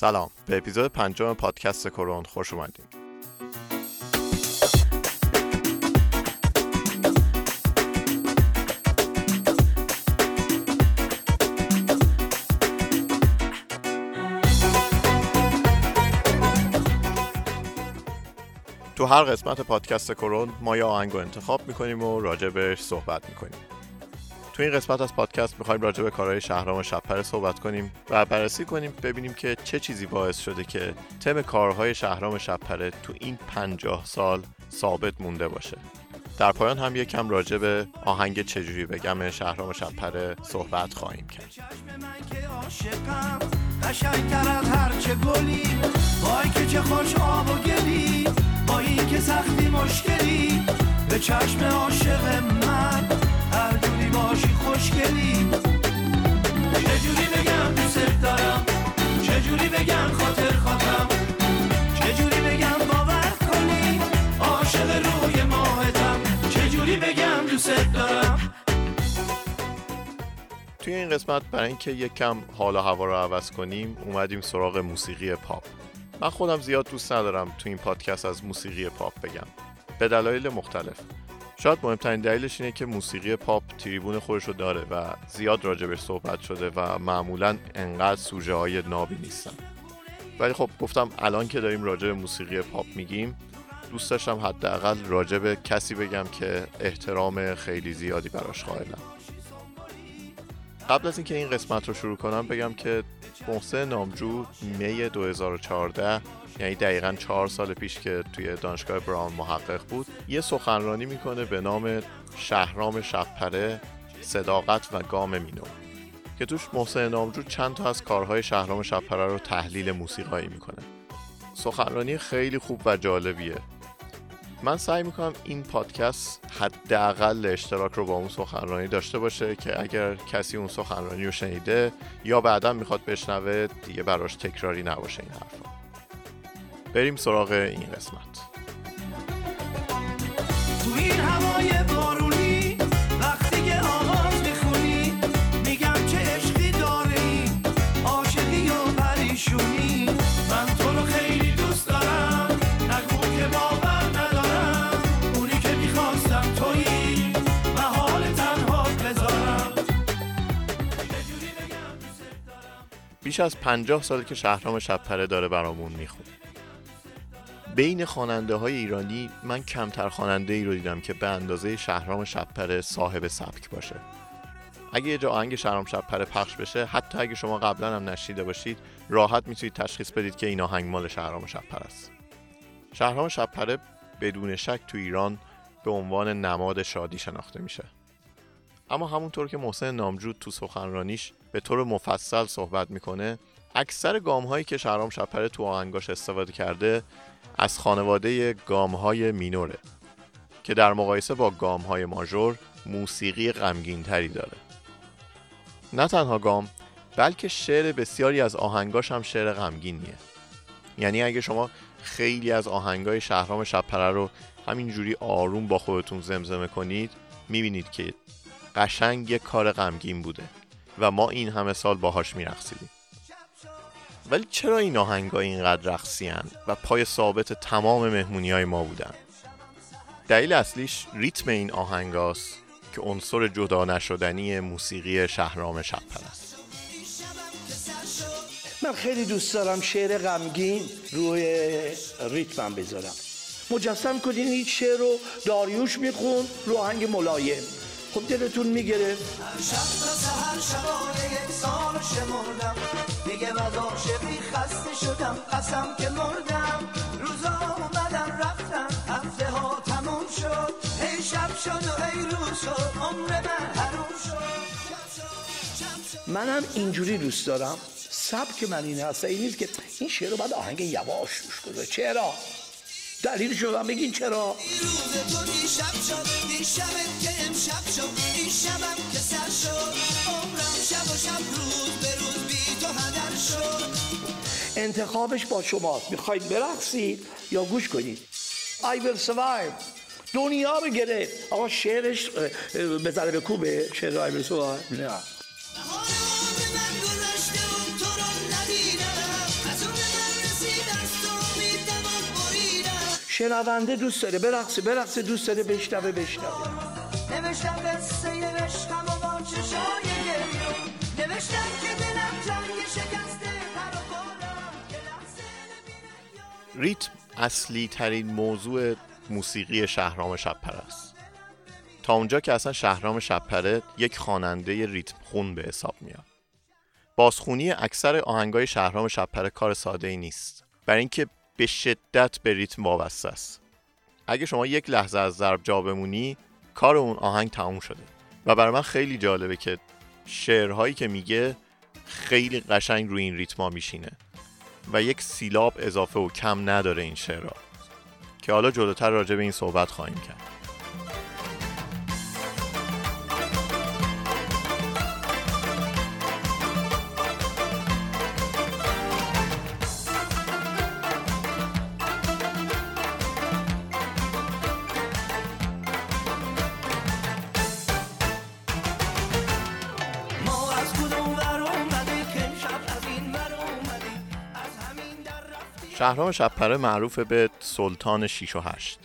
سلام. به اپیزود پنجم پادکست کرون خوش اومدیم تو هر قسمت پادکست کرون ما یه آهنگ رو انتخاب می‌کنیم و راجبش صحبت می‌کنیم. تو این قسمت از پادکست می‌خوایم راجع به کارهای شهرام شبپره صحبت کنیم و بررسی کنیم ببینیم که چه چیزی باعث شده که تم کارهای شهرام شبپره تو این پنجاه سال ثابت مونده باشه. در پایان هم یکم راجع به آهنگ چجوری بگم شهرام شبپره صحبت خواهیم کرد. که چه خوش آب و گلی با این که سختی مشکلی. به چشم عاشق من هر جوری باشی خوشگلی. چجوری بگم دوست دارم؟ چجوری بگم خاطر خواهم؟ چجوری بگم باور کنی؟ عاشق روی ماهتم. چجوری بگم دوست دارم؟ توی این قسمت برای اینکه یک کم حال و هوا رو عوض کنیم اومدیم سراغ موسیقی پاپ. من خودم زیاد دوست ندارم تو این پادکست از موسیقی پاپ بگم. به دلایل مختلف. شاید مهمترین دلیلش اینه که موسیقی پاپ تریبون خودش رو داره و زیاد راجبش صحبت شده و معمولا انقدر سوژه های نابی نیستن. ولی خب گفتم الان که داریم راجع به موسیقی پاپ میگیم دوست داشتم حداقل راجع به کسی بگم که احترام خیلی زیادی براش قائلم. قبل از اینکه این قسمت رو شروع کنم بگم که محسن نامجو می 2014 یعنی دقیقا چهار سال پیش که توی دانشگاه براون محقق بود یه سخنرانی می‌کنه به نام شهرام شبپره صداقت و گام مینو که توش محسن نامجو چند تا از کارهای شهرام شبپره رو تحلیل موسیقایی می‌کنه. سخنرانی خیلی خوب و جالبیه. من سعی می‌کنم این پادکست حداقل اشتراک رو با اون سخنرانی داشته باشه که اگر کسی اون سخنرانی رو شنیده یا بعدا می‌خواد بشنوه دیگه براش تکراری نباشه این حرفا. بریم سراغ این قسمت. تو این هوای بارونی وقتی که آواز می‌خونی میگم چه عشقی داری عاشقی و پریشونی. من تو رو خیلی دوست دارم نگو که باور ندارم. اونی که می‌خواستم تویی و حال تنها بذارم. بیش از پنجاه سال که شهرام شبپره داره برامون می‌خونه. بین خواننده های ایرانی من کمتر خواننده ای رو دیدم که به اندازه شهرام شبپره صاحب سبک باشه. اگه یه جا آهنگ شهرام شبپره پخش بشه حتی اگه شما قبلا هم نشیده باشید راحت می‌تونید تشخیص بدید که این آهنگ مال شهرام شبپره است. شهرام شبپره بدون شک تو ایران به عنوان نماد شادی شناخته میشه. اما همونطور که محسن نامجود تو سخنرانیش به طور مفصل صحبت می‌کنه اکثر گام هایی که شهرام شپره تو آهنگاش استفاده کرده از خانواده گام های مینوره که در مقایسه با گام های ماژور موسیقی غمگین تری داره. نه تنها گام بلکه شعر بسیاری از آهنگاش هم شعر غمگینیه. یعنی اگه شما خیلی از آهنگای شهرام شپره رو همینجوری آروم با خودتون زمزمه کنید می‌بینید که قشنگ یک کار غمگین بوده و ما این همه سال باهاش میرقصیدیم. ولی چرا این آهنگا اینقدر رقصی و پای ثابت تمام مهمونی های ما بودن؟ دلیل اصلیش ریتم این آهنگاست که عنصر جدا نشدنی موسیقی شهرام شبپر است. من خیلی دوست دارم شعر غمگین روی ریتمم بذارم. مجسم کنین این شعر رو داریوش میخون رو آهنگ ملایم. خب دلتون می‌گیره. شب تا سهر شبانه یک سال شمردم. دیگه از عاشقی خسته شدم قسم که مردم. روزا اومدن رفتم هفته ها تموم شد. هی شب شد و هی روز شد عمر من حروم شد. منم اینجوری دوست دارم. سبک من این هست این نیست که این شعر رو بعد آهنگ یواش کنه. چرا؟ دلیل شما بگین چرا روز تو دیشب شد دیشبت که امشب شد دیشبم که سر شد عمرم شب و شب روز به روز بی تو هدر شد انتخابش با شماست. می‌خواید برقصید یا گوش کنید؟ I will survive. دنیا رو گرفت. آقا شعرش به ضرب کوبه. شعر I will survive. نه. شنونده دوست داره برقصه برقصه دوست داره بشنوه بشنوه. نوشتم قصه عشقم و با چشای گریون نوشتم که دلم جنگ شکسته ریتم اصلی ترین موضوع موسیقی شهرام شبپره است. تا اونجا که اصلا شهرام شبپره یک خواننده ریتم خون به حساب میاد. بازخونی اکثر آهنگای شهرام شبپره کار ساده ای نیست. برای اینکه به شدت به ریتم وابسته است. اگه شما یک لحظه از ضرب جا بمونی کار اون آهنگ تموم شده. و برای من خیلی جالبه که شعرهایی که میگه خیلی قشنگ روی این ریتما میشینه. و یک سیلاب اضافه و کم نداره این شعرها. که حالا جلوتر راجع به این صحبت خواهیم کرد. شهرام شبپره معروف به سلطان 6 و 8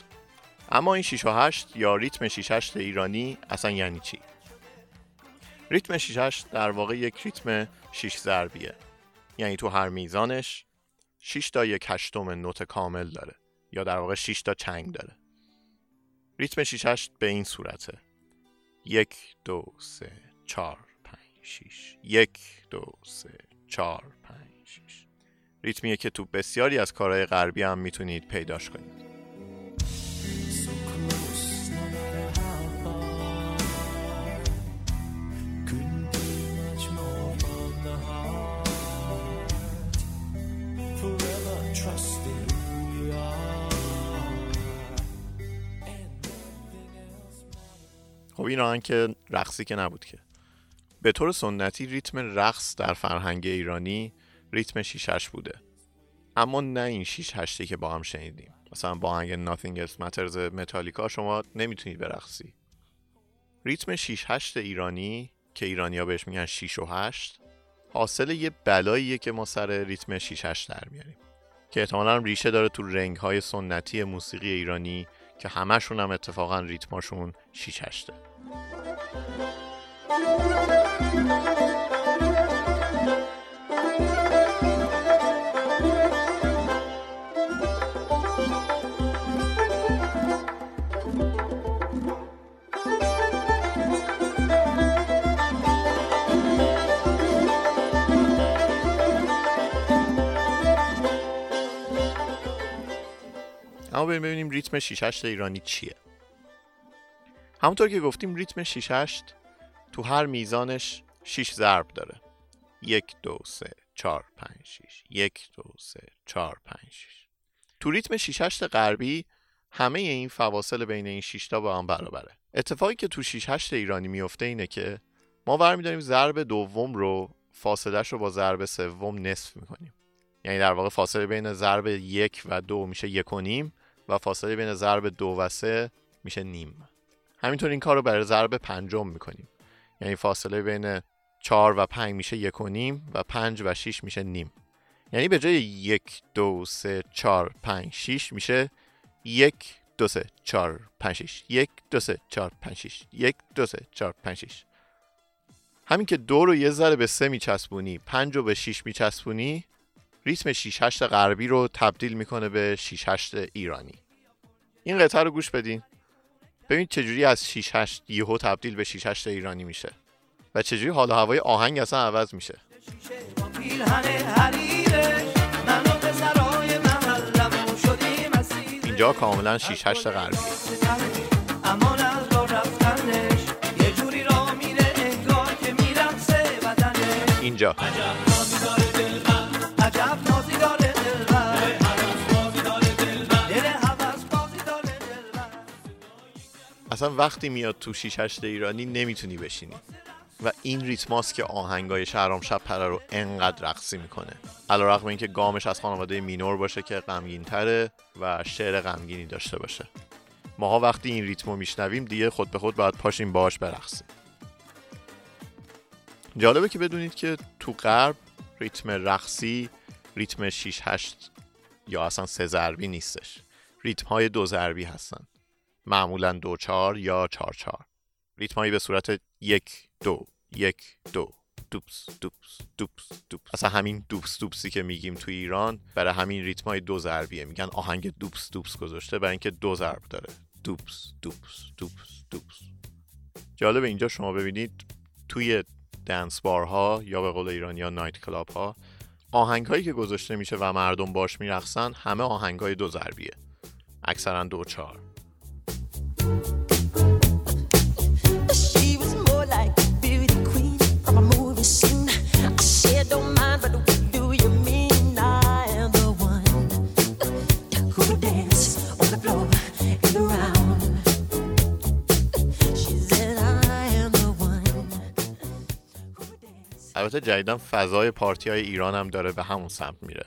اما این 6 و 8 یا ریتم 6 8 ایرانی اصلا یعنی چی؟ ریتم 6 8 در واقع یک ریتم 6 ضربیه. یعنی تو هر میزانش 6 تا یک هشتم نوت کامل داره یا در واقع 6 تا چنگ داره. ریتم 6 8 به این صورته. یک دو سه چهار پنج شیش. یک دو سه چهار پنج شیش. ریتمیه که تو بسیاری از کارهای غربی هم می‌تونید پیداش کنید. خب این آهنگ که رقصی که نبود که. به طور سنتی ریتم رقص در فرهنگ ایرانی ریتم شیشش بوده. اما نه این شیش هشتی که با هم شنیدیم. مثلا با آهنگ Nothing Else Matters متالیکا شما نمی‌تونید برقصی. ریتم شیش هشت ایرانی که ایرانیا بهش میگن شیش و هشت حاصل یه بلاییه که ما سر ریتم شیش هشت در میاریم. که احتمالا ریشه داره تو رنگ های سنتی موسیقی ایرانی که همشون هم اتفاقا ریتماشون شیش هشته. اما بریم ببینیم ریتم 6 8 ایرانی چیه. همونطور که گفتیم ریتم 6 8 تو هر میزانش 6 ضرب داره. یک دو سه چهار پنج شیش. یک دو سه چهار پنج شیش. تو ریتم 6 8 غربی همه این فواصل بین این 6 تا با هم برابره. اتفاقی که تو 6 8 ایرانی میفته اینه که ما برمیداریم ضرب دوم رو فاصلش رو با ضرب سوم نصف می‌کنیم. یعنی در واقع فاصله بین ضرب یک و دو میشه یک و نیم. و فاصله بین ضرب دو و سه میشه نیم. همینطور این کار رو برای ضرب پنجم می‌کنیم. یعنی فاصله بین چهار و پنج میشه یک و نیم و پنج و شیش میشه نیم. یعنی به جای یک دو سه چهار پنج شیش میشه یک دو سه چهار پنج شیش یک دو سه چهار پنج شیش یک دو سه چهار پنج شیش همین که دو رو یه ذره به سه میچسبونی پنج رو به شیش میچسبونی ریتم 6 8 غربی رو تبدیل می‌کنه به 6 8 ایرانی. این قطعه رو گوش بدین. ببین چجوری از 6 8 یهو تبدیل به 6 8 ایرانی میشه و چجوری حال و هوای آهنگ اصلا عوض میشه. اینجا کاملا 6 8 غربی. اینجا. اصلا وقتی میاد تو 6 8 ایرانی نمی‌تونی بشینی. و این ریتماست که آهنگای شهرام شب پره رو انقدر رقصی می‌کنه. علیرغم اینکه گامش از خانواده مینور باشه که غمگین تره و شعر غمگینی داشته باشه. ماها وقتی این ریتمو میشنویم دیگه خود به خود باید پاشیم باهاش برقصیم. جالبه که بدونید که تو غرب ریتم رقصی ریتم 6 8 یا اصلا سه ضربی نیستش. ریتم های دو ضربی هستن. معمولا دو چار یا چار چار ریتم هایی به صورت یک دو یک دو. دوپس دوپس دوپس دوپس. اصلا همین دوپس دوپسی که میگیم تو ایران برای همین ریتم های دو ضربیه. میگن آهنگ دوپس دوپس گذاشته برای اینکه دو ضرب داره. دوپس دوپس دوپس دوپس. جالب اینجا شما ببینید توی دنس بارها یا به قول ایرانی ها نایت کلاب ها آهنگ هایی که گذاشته میشه و مردم باش میرقصن همه آهنگ های دو ضربیه. اکثرا دو چار البته جدیدا فضای پارتی های ایران هم داره به همون سمت میره.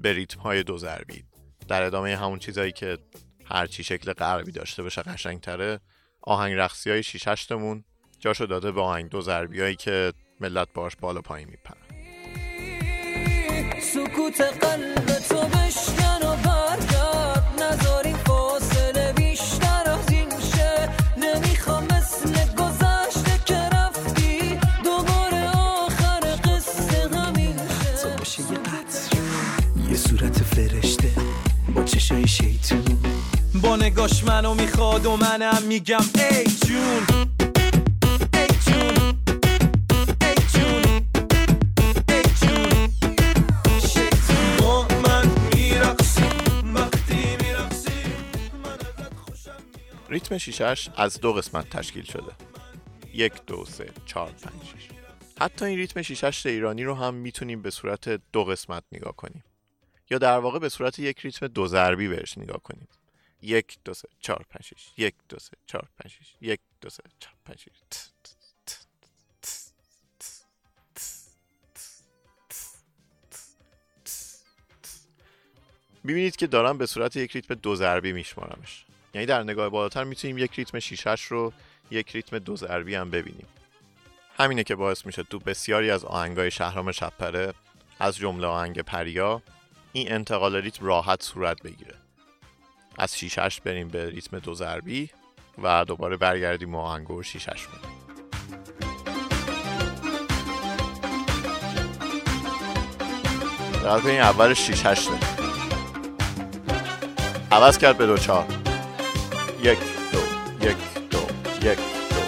به ریتم های دو ضربی. در ادامه همون چیزایی که هرچی شکل غربی داشته باشه قشنگتره آهنگ رقصی های شیش هشتمون جاشو داده به آهنگ دو ضربی هایی که ملت باش بالا پایین میپرن سکوت قلب تو فرشته با چشای شیطون. با نگاش منو می‌خواد و منم میگم ای جون. ریتم شیشش از دو قسمت تشکیل شده. یک دو سه چهار پنج شش. حتی این ریتم شیشش ایرانی رو هم می‌تونیم به صورت دو قسمت نگاه کنیم. یا در واقع به صورت یک ریتم دو ضربی بهش نگاه کنیم. یک دو سه چهار پنج یک دو سه چهار پنج یک دو سه چهار پنج می‌بینید که دارم به صورت یک ریتم دو ضربی میشمارمش. یعنی در نگاه بالاتر می‌تونیم یک ریتم شیشش رو یک ریتم دو ضربی هم ببینیم. همینه که باعث میشه تو بسیاری از آهنگای شهرام شبپره از جمله آهنگ پریا این انتقال ریتم راحت صورت بگیره. از شیشش بریم به ریتم دو ضربی و دوباره برگردیم و آهنگ و شیشش مون در این اولش شیش هشته عوض کرد به دو چهار. یک دو یک دو یک دو.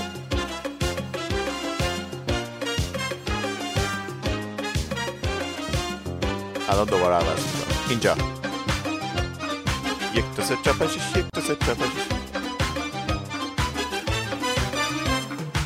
الان دوباره عوض اینجا. یک دو سه پنج شش یک دو سه شش.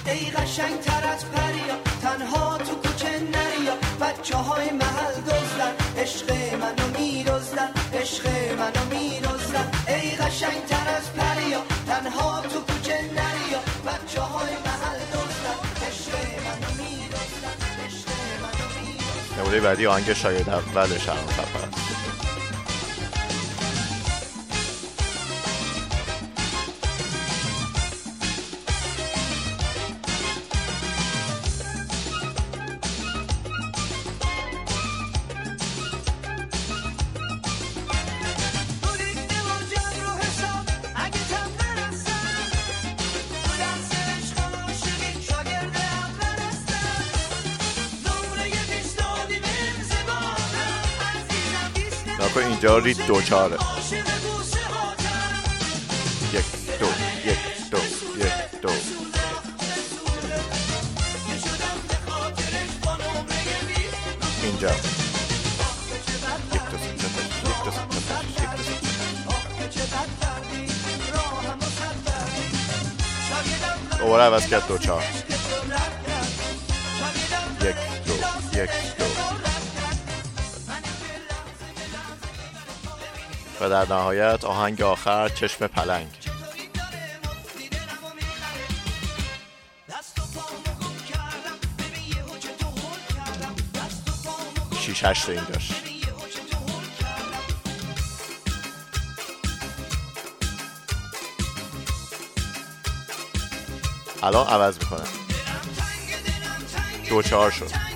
ای قشنگ تر از پریا تنها تو کوچه نریا. بچه های محل دزدن عشق منو میدزدن عشق منو میدزدن. ای قشنگ تر از پریا تنها تو کوچه نریا. بچه های محل دزدن عشق منو میدزدن عشق منو میدزدن. بعدی آهنگ شاید اول شهرام اینجا رید دو چهاره عاشق بوسه هاتم یک دو یک دو یک دو اینجا یک دو یک دو یک دو دوباره عوض کرد دو و در نهایت آهنگ آخر چشم پلنگ. شیش هشت اینجاش الان عوض می‌کنم. دو چهار شد.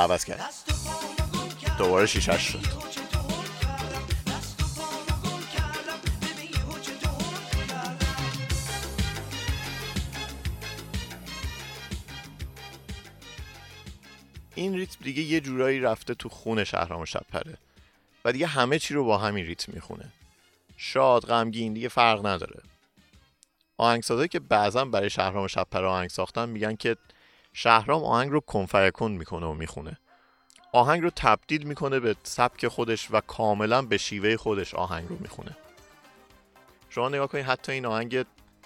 عوض کرد. دوباره شیشش شد. این ریتم دیگه یه جورایی رفته تو خون شهرام شبپره و دیگه همه چی رو با همین ریتم می‌خونه. شاد غمگین دیگه فرق نداره. آهنگسازایی که بعضا برای شهرام شبپره آهنگ ساختن میگن که شهرام آهنگ رو کنفیکون می‌کنه و می‌خونه. آهنگ رو تبدیل می‌کنه به سبک خودش و کاملا به شیوه خودش آهنگ رو می‌خونه. شما نگاه کنید حتی این آهنگ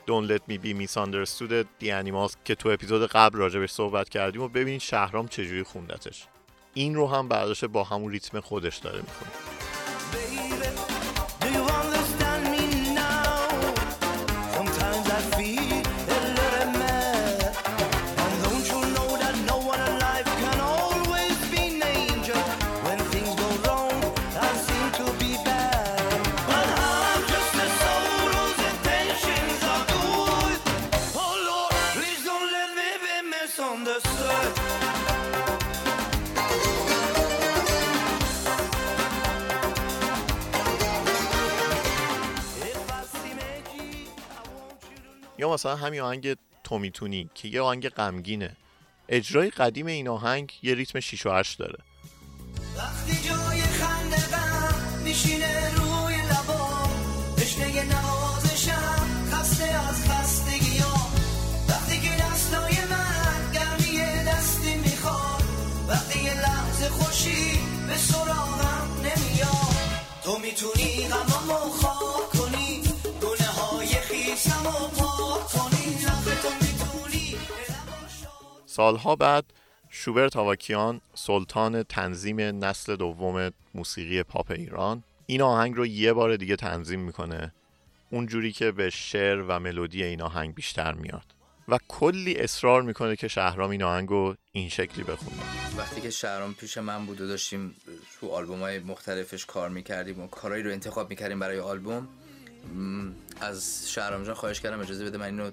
Don't Let Me Be Misunderstood دی Animals که تو اپیزود قبل راجبش صحبت کردیم و ببینید شهرام چجوری خوندتش. این رو هم برداشته با همون ریتم خودش داره می‌خونه. مثلا همین آهنگ تومیتونی که یه آهنگ غمگینه. اجرای قدیم این آهنگ یه ریتم 6 و 8 داره. وقتی جای خنده غم میشینه روی لبا تشنه نوازشم خسته از خستگی ها وقتی که دستای من گرمی دستی می‌خواد وقتی یه لحظه خوشی به سراغم نمیاد. تو می‌تونی غمامو خواب سالها بعد شوبرت آواکیان سلطان تنظیم نسل دوم موسیقی پاپ ایران این آهنگ رو یه بار دیگه تنظیم می‌کنه. اونجوری که به شعر و ملودی این آهنگ بیشتر میاد. و کلی اصرار می‌کنه که شهرام این آهنگ رو این شکلی بخونه. وقتی که شهرام پیش من بود و داشتیم تو آلبوم های مختلفش کار می‌کردیم و کارهایی رو انتخاب می‌کردیم برای آلبوم از شهرام جان خواهش کردم اجازه بده من اینو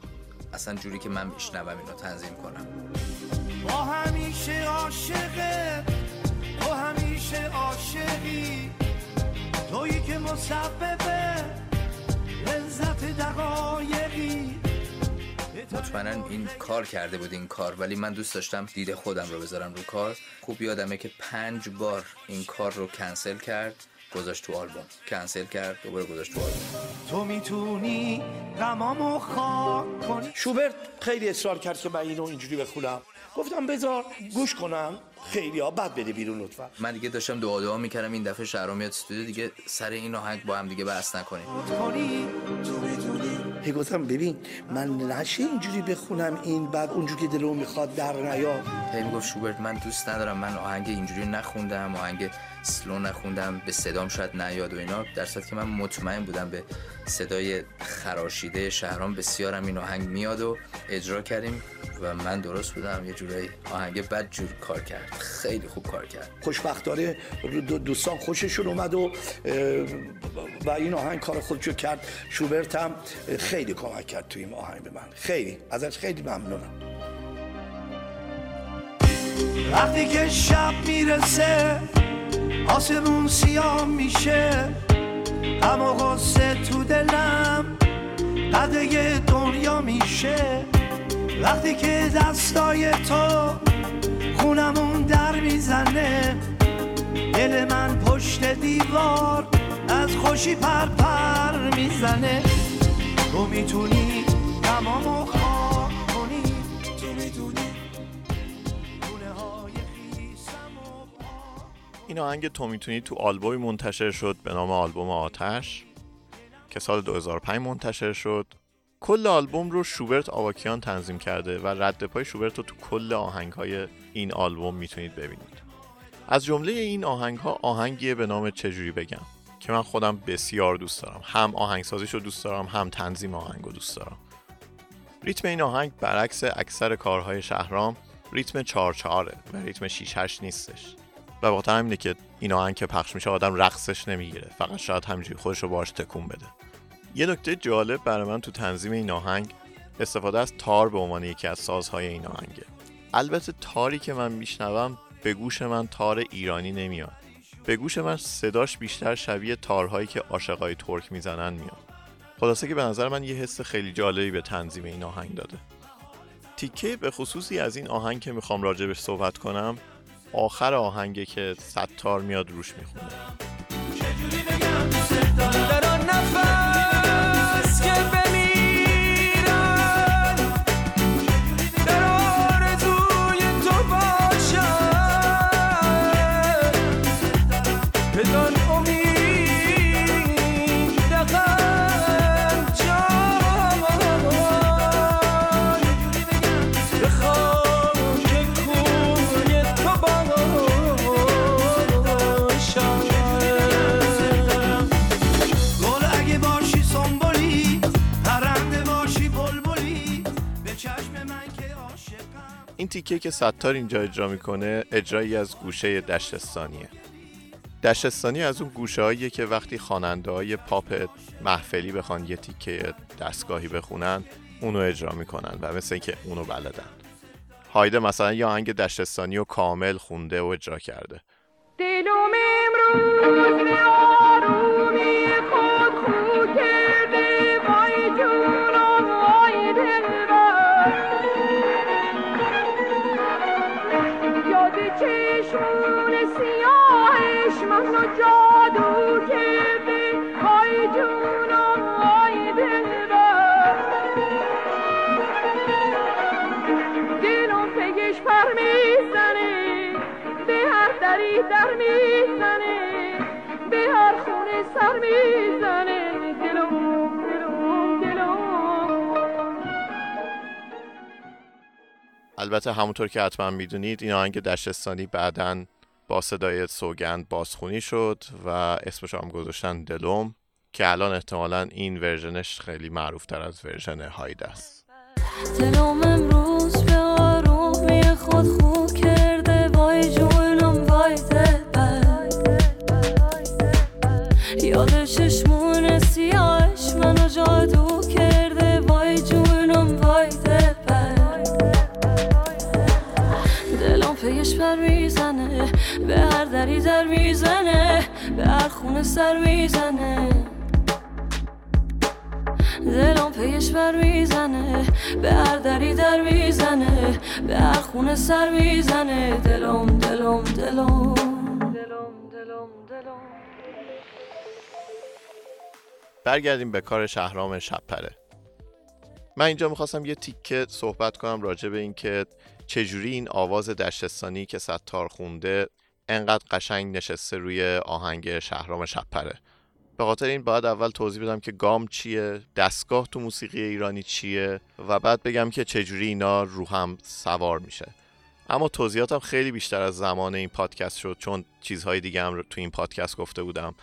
اصلا جوری که من میشنوم اینو تنظیم کنم. با همیشه عاشقه تو همیشه عاشقی. تویی که مسببه لذت دقایقی. مطمئنا این کار کرده بود این کار ولی من دوست داشتم دید خودم رو بذارم رو کار. خوب یادمه که پنج بار این کار رو کنسل کرد. گذاشت تو آلبوم. کنسل کرد دوباره گذاشت تو آلبوم. تو می‌تونی غمامو خاک کنی؟ شوبرت خیلی اصرار کرد که من اینو اینجوری بخونم. گفتم بذار گوش کنم. خیلی ها بد بده بیرون لطفا. من دیگه داشتم دعا دعا می‌کردم این دفعه شهرام میاد استودیو دیگه سر این آهنگ با هم دیگه بحث نکنیم. کنی هی گفتم ببین من نشه اینجوری بخونم این بعد اونجوری که دلو می‌خواد در نیاد. هی می‌گفت شوبرت من دوست ندارم من آهنگ اینجوری نخوندم آهنگ سلو نخوندم به صدام شاید نیاد و اینا. در که من مطمئن بودم به صدای خراشیده شهرام بسیارم این آهنگ میاد و اجرا کردیم و من درست بودم یه جورایی آهنگ بد جور کار کرد. خیلی خوب کار کرد. خوشبختانه دو- دوستان خوششون اومد و و این آهنگ کار خودشو کرد. شوبرت هم خیلی کمک کرد تو این آهنگ به من. خیلی. ازش خیلی ممنونم. وقتی که شب می‌رسه آسمون سیاه میشه. و غصه تو دلم. قده دنیا میشه. وقتی که دستای تو خونمون در می‌زنه دل من پشت دیوار از خوشی پر پر می‌زنه. تو می‌تونی غمامو این آهنگ تو می‌تونی تو آلبومی منتشر شد به نام آلبوم آتش که سال 2005 منتشر شد. کل آلبوم رو شوبرت آواکیان تنظیم کرده و رد پای شوبرت رو تو کل آهنگ های این آلبوم می‌تونید ببینید. از جمله این آهنگ ها آهنگیه به نام چجوری بگم؟ که من خودم بسیار دوست دارم. هم آهنگسازیش رو دوست دارم هم تنظیم آهنگ رو دوست دارم. ریتم این آهنگ برعکس اکثر کارهای شهرام ریتم 4 4 و ریتم 6 8 نیستش. و بخاطر همینه که این آهنگ که پخش میشه آدم رقصش نمی‌گیره. فقط شاید همینجوری خودش رو باش تکون بده. یه نکته جالب برای من تو تنظیم این آهنگ استفاده از تار به عنوان یکی از سازهای این آهنگه. البته تاری که من میشنوم به گوش من تار ایرانی نمیاد. به گوش من صداش بیشتر شبیه تارهایی که عاشقای ترک می‌زنن میاد. خلاصه که به نظر من یه حس خیلی جالبی به تنظیم این آهنگ داده. تیکه به خصوصی از این آهنگ که می‌خوام راجبش صحبت کنم آخر آهنگه که ستار میاد روش می‌خونه. این تیکه که ستار اینجا اجرا می‌کنه اجرایی از گوشه دشتستانیه. دشتستانی از اون گوشه که وقتی خواننده های پاپ محفلی بخوان یه تیکه دستگاهی بخونن اونو اجرا می‌کنن و مثل اینکه اونو بلدن. هایده مثلا یه آهنگ دشتستانی رو کامل خونده و اجرا کرده. دلم امروز می‌زنه دلم دلم دلم البته همونطور که حتما می‌دونید این آهنگ دشتستانی بعدا با صدای سوگند بازخونی شد و اسمش هم گذاشتن دلم که الان احتمالا این ورژنش خیلی معروف تر از ورژن هایده است دلم امروز هر خونه سر می‌زنه. دلم پیش بر می‌زنه به هر دری در می‌زنه به هر خونه سر می‌زنه. دلم دلم دلم. دلم دلم دلم. برگردیم به کار شهرام شبپره من اینجا می‌خواستم یه تیکه صحبت کنم راجع به این که چجوری این آواز دشتستانی که ستار خونده انقدر قشنگ نشسته روی آهنگ شهرام شبپره به خاطر این باید اول توضیح بدم که گام چیه دستگاه تو موسیقی ایرانی چیه و بعد بگم که چجوری اینا رو هم سوار میشه. اما توضیحاتم خیلی بیشتر از زمان این پادکست شد چون چیزهای دیگه هم تو این پادکست گفته بودم.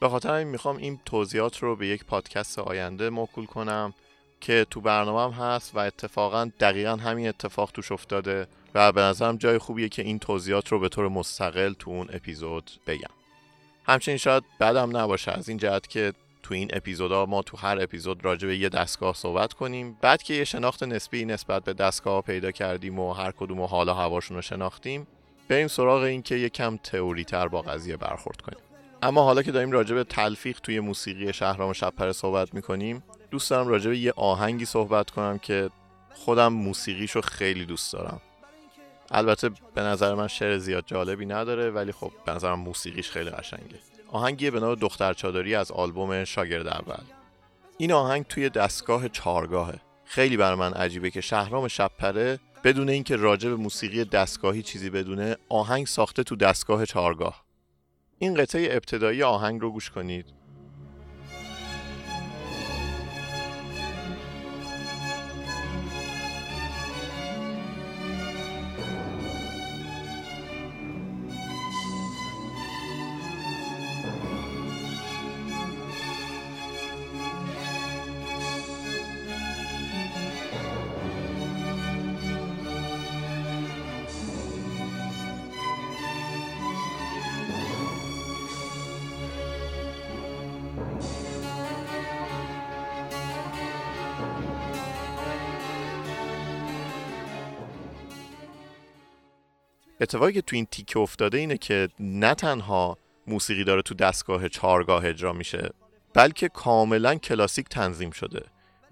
به خاطر همین می‌خوام این توضیحات رو به یک پادکست آینده موکول کنم. که تو برنامهم هست و اتفاقا دقیقا همین اتفاق توش افتاده و به نظرم جای خوبیه که این توضیحات رو به طور مستقل تو اون اپیزود بگم. همچنین شاید بدم نباشه از این جهت که تو این اپیزودا ما تو هر اپیزود راجع به یه دستگاه صحبت کنیم. بعد که یه شناخت نسبی نسبت به دستگاه پیدا کردیم و هر کدوم و حالا هواشون رو شناختیم بریم سراغ این که یکم تئوری تر با قضیه برخورد کنیم. اما حالا که داریم راجع به تلفیق توی موسیقی شهرام شبپره صحبت می‌کنیم دوست دارم راجع به یه آهنگی صحبت کنم که خودم موسیقیشو خیلی دوست دارم. البته به نظر من شعر زیاد جالبی نداره ولی خب به نظرم موسیقیش خیلی قشنگه. آهنگیه به نام دختر چادری از آلبوم شاگرد اول. این آهنگ توی دستگاه چارگاهه خیلی بر من عجیبه که شهرام شبپره بدون اینکه راجع به موسیقی دستگاهی چیزی بدونه آهنگ ساخته تو دستگاه چارگاه این قطعه ابتدایی آهنگ رو گوش کنید. اتفاقی که تو این تیکه افتاده اینه که نه تنها موسیقی داره تو دستگاه چارگاه اجرا میشه بلکه کاملا کلاسیک تنظیم شده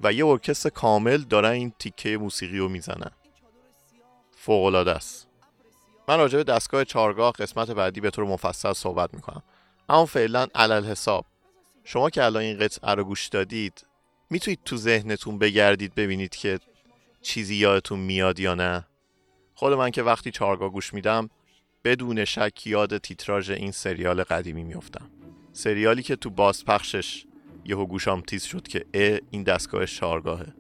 و یه ارکستر کامل دارن این تیکه موسیقی رو می‌زنن. فوقالعاده است. من راجع به دستگاه چارگاه قسمت بعدی به طور مفصل صحبت می‌کنم. اما فعلا علل حساب. شما که الان این قطعه رو گوش دادید می‌تونید تو ذهنتون بگردید ببینید که چیزی یادتون میاد یا نه. خود من که وقتی چارگاه گوش میدم بدون شک یاد تیتراژ این سریال قدیمی میفتم سریالی که تو بازپخشش یهو گوشام تیز شد که اه این دستگاه چارگاهه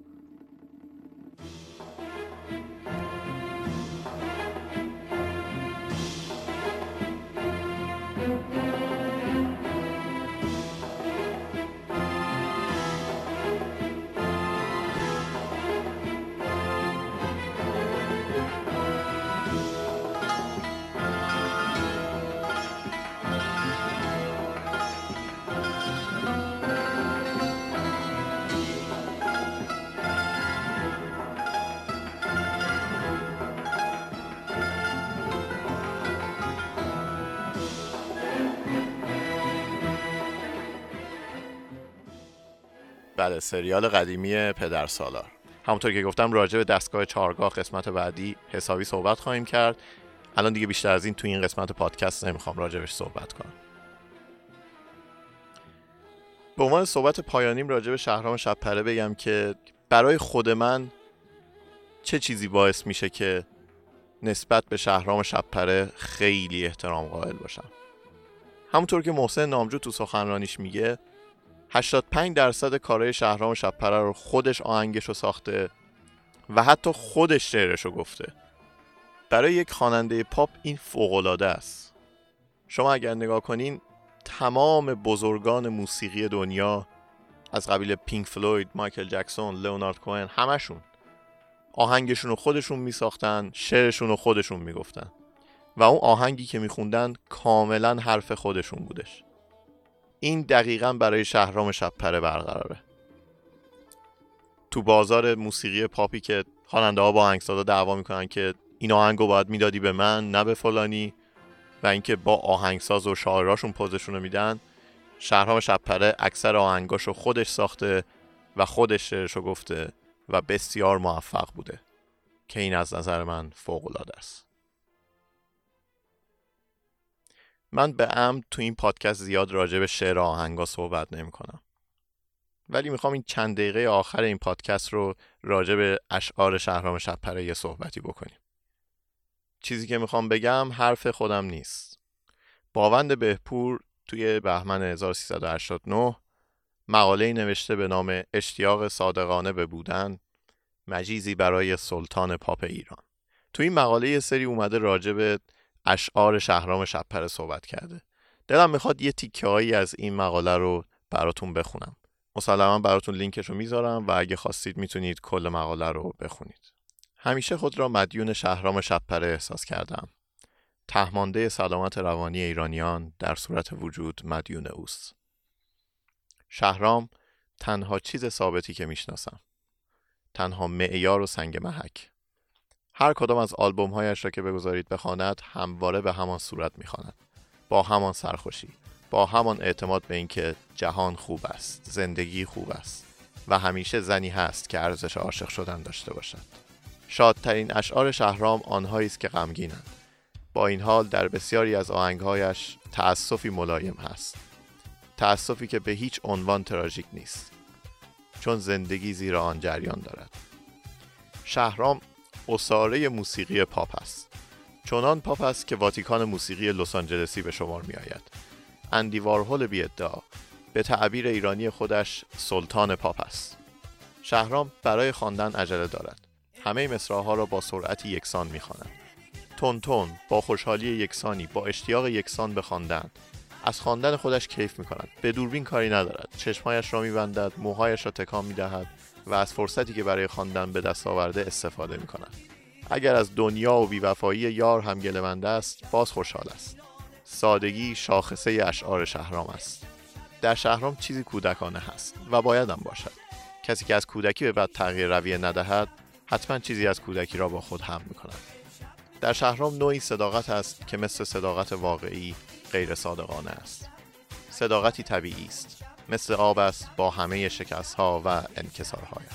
بله سریال قدیمی پدر سالار. همونطور که گفتم راجع به دستگاه چارگاه قسمت بعدی حسابی صحبت خواهیم کرد. الان دیگه بیشتر از این تو این قسمت پادکست نمی‌خوام راجبش صحبت کنم. به عنوان صحبت پایانیم راجع به شهرام شبپره بگم که برای خود من چه چیزی باعث میشه که نسبت به شهرام شبپره خیلی احترام قائل باشم؟ همونطور که محسن نامجو تو سخنرانیش میگه 85 درصد کارهای شهرام شبپره رو خودش آهنگش رو ساخته و حتی خودش شعرش رو گفته. برای یک خواننده پاپ این فوقالعاده است. شما اگر نگاه کنین تمام بزرگان موسیقی دنیا از قبیل پینک فلوید، مایکل جکسون، لئونارد کوهن همشون آهنگشون رو خودشون میساختن شعرشون رو خودشون می‌گفتن. و اون آهنگی که میخوندن کاملا حرف خودشون بودش. این دقیقا برای شهرام شبپره برقراره. تو بازار موسیقی پاپی که خواننده ها با آهنگسازا دعوا می‌کنن که این آهنگ رو باید می‌دادی به من نه به فلانی و اینکه با آهنگساز و شاعراشون پوزشون رو میدن شهرام شبپره اکثر آهنگاشو خودش ساخته و خودش شعرشو گفته و بسیار موفق بوده که این از نظر من فوق العاده است. من به عمد تو این پادکست زیاد راجع به شعر آهنگا صحبت نمی کنم. ولی می‌خوام این چند دقیقه آخر این پادکست رو راجع به اشعار شهرام شبپره یه صحبتی بکنیم. چیزی که می‌خوام بگم حرف خودم نیست. باوند بهپور توی بهمن 1389 مقاله نوشته به نام اشتیاق صادقانه به بودن مجیزی برای سلطان پاپ ایران. تو این مقاله یه سری اومده راجع به اشعار شهرام شبپره صحبت کرده. دلم می‌خواد یه تیکه هایی از این مقاله رو براتون بخونم. مسلما براتون لینکش رو می‌ذارم و اگه خواستید می‌تونید کل مقاله رو بخونید. همیشه خود را مدیون شهرام شبپره احساس کردم. تهمانده سلامت روانی ایرانیان در صورت وجود مدیون اوست. شهرام تنها چیز ثابتی که می‌شناسم. تنها معیار و سنگ محک. هر کدام از آلبوم هایش را که بگذارید بخواند همواره به همان صورت می‌خواند. با همان سرخوشی با همان اعتماد به اینکه جهان خوب است زندگی خوب است و همیشه زنی هست که ارزش عاشق شدن داشته باشد. شادترین اشعار شهرام آنهایی است که غمگینند. با این حال در بسیاری از آهنگهایش تأسفی ملایم هست. تأسفی که به هیچ عنوان تراژیک نیست. چون زندگی زیر آن جریان دارد. شهرام اساره موسیقی پاپ است. چنان پاپ است که واتیکان موسیقی لس آنجلسی به شمار می آید اندی وارهول بی ادعا به تعبیر ایرانی خودش سلطان پاپ است. شهرام برای خواندن عجله دارد. همه مصراها را با سرعتی یکسان می‌خواند. تون تون با خوشحالی یکسانی با اشتیاق یکسان به خواندن. از خواندن خودش کیف می کند به دوربین کاری ندارد. چشمهایش را میبندد موهایش را تکان می‌دهد. و از فرصتی که برای خواندن به دست آورده استفاده می کند. اگر از دنیا و بیوفایی یار هم گلمنده است باز خوشحال است. سادگی شاخصه اشعار شهرام است. در شهرام چیزی کودکانه هست و باید هم باشد. کسی که از کودکی به بعد تغییر رویه ندهد حتما چیزی از کودکی را با خود هم می کند در شهرام نوعی صداقت است که مثل صداقت واقعی غیر صادقانه است. صداقتی طبیعی است. مثل آب است با همه شکست ها و انکسارهایش.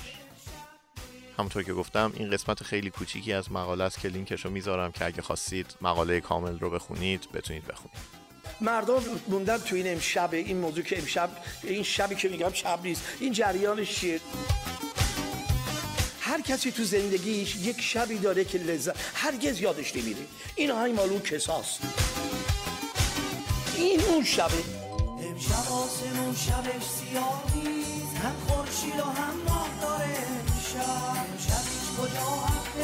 همونطور که گفتم این قسمت خیلی کوچیکی از مقاله است که لینکش رو می‌ذارم که اگه خواستید مقاله کامل رو بخونید بتونید بخونید. مردم موندن تو این امشب این موضوع که امشب این شبی که میگم شب نیست این جریانش چیه؟ هر کسی تو زندگیش یک شبی داره که لذت هرگز یادش نمیره. این آهنگ مال اون کساست. این اون شبه. امشب آسمون شبش سیاه نیست هم خورشید و هم ماه داره امشب. امشب هیچ کجا حق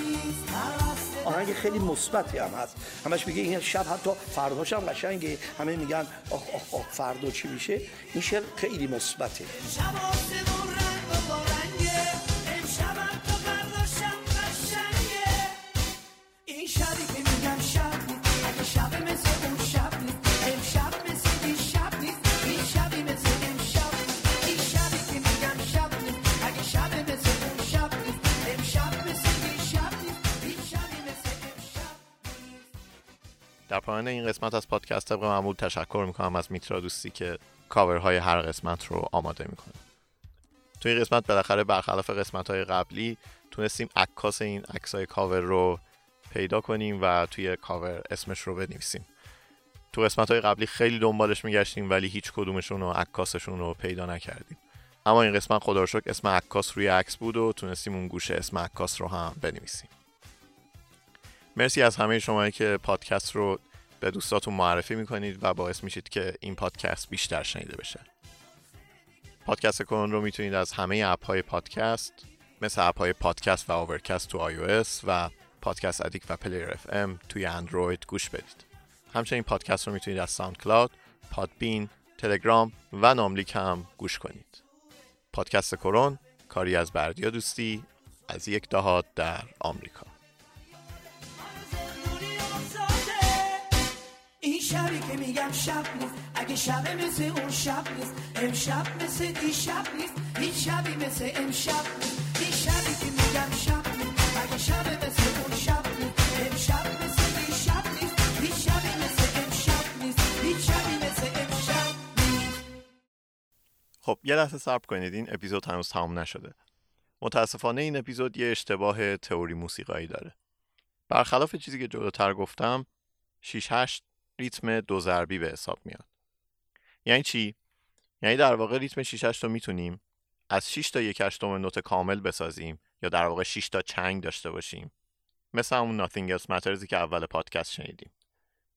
نیست؟ وصل آهنگ خیلی مثبتی هم هست. همش میگه این شب حتی فرداش هم قشنگه. همه میگن آخ آخ آخ فردا چی میشه؟ این شعر خیلی مثبته. امشب پایان این قسمت از پادکست طبق معمول تشکر می‌کنم از میترا دوستی که کاورهای هر قسمت رو آماده می‌کنه. توی این قسمت بالاخره برخلاف قسمت های قبلی تونستیم عکاس این عکسای کاور رو پیدا کنیم و توی کاور اسمش رو بنویسیم. تو قسمت های قبلی خیلی دنبالش میگشتیم ولی هیچ کدومشون و عکاسشون رو پیدا نکردیم. اما این قسمت خدا رو اسم عکاس روی عکس بود و تونستیم اون گوشه اسم عکاس رو هم بنویسیم. مرسی از همه شما که پادکست رو به دوستاتون معرفی می‌کنید و باعث میشید که این پادکست بیشتر شنیده بشه. پادکست کرون رو می‌تونید از همه اپ های پادکست مثل اپ های پادکست و Overcast تو iOS و Podcast Addict و Player FM توی اندروید گوش بدید. همچنین پادکست رو می‌تونید از SoundCloud، Podbean، تلگرام و ناملیک هم گوش کنید. پادکست کرون کاری از بردیا دوستی از یک دهات در آمریکا. این شبی که میگم شب نیست. اگه شب مثل اون شب نیست. امشب مثل دی شب نیست. هیچ شبی مثل امشب نیست. این شبی که میگم شب نیست. اگه شب مثل اون شب نیست. امشب مثل دی شب نیست. هیچ شبی مثل امشب نیست. هیچ شبی مثل امشب خب یه لحظه صبر کنید. این اپیزود هنوز تمام نشده. متاسفانه این اپیزود یه اشتباه تئوری موسیقایی داره. برخلاف چیزی که جلوتر گفتم 6 8 ریتم دو ضربی به حساب میاد. یعنی چی؟ یعنی در واقع ریتم 6 8 رو می‌تونیم از 6 تا یک هشتم نوت کامل بسازیم یا در واقع 6 تا چنگ داشته باشیم. مثل همون Nothing Else Mattersی که اول پادکست شنیدیم.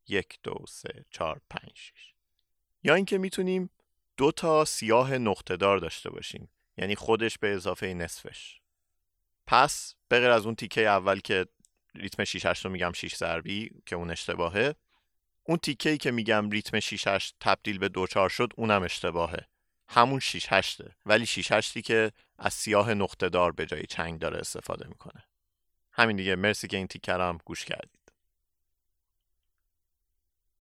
یک دو سه چهار پنج شیش. یا اینکه می‌تونیم دو تا سیاه نقطه دار داشته باشیم. یعنی خودش به اضافه نصفش. پس بغیر از اون تیکه اول که ریتم 6 8 رو میگم 6 ضربی که اون اشتباهه اون تیکه ای که میگم ریتم 6 8 تبدیل به دو چهار شد اونم اشتباهه. همون 6 8 ولی 6 8 که از سیاه نقطه دار به جای چنگ داره استفاده می‌کنه. همین دیگه. مرسی که این تیکه گوش کردید.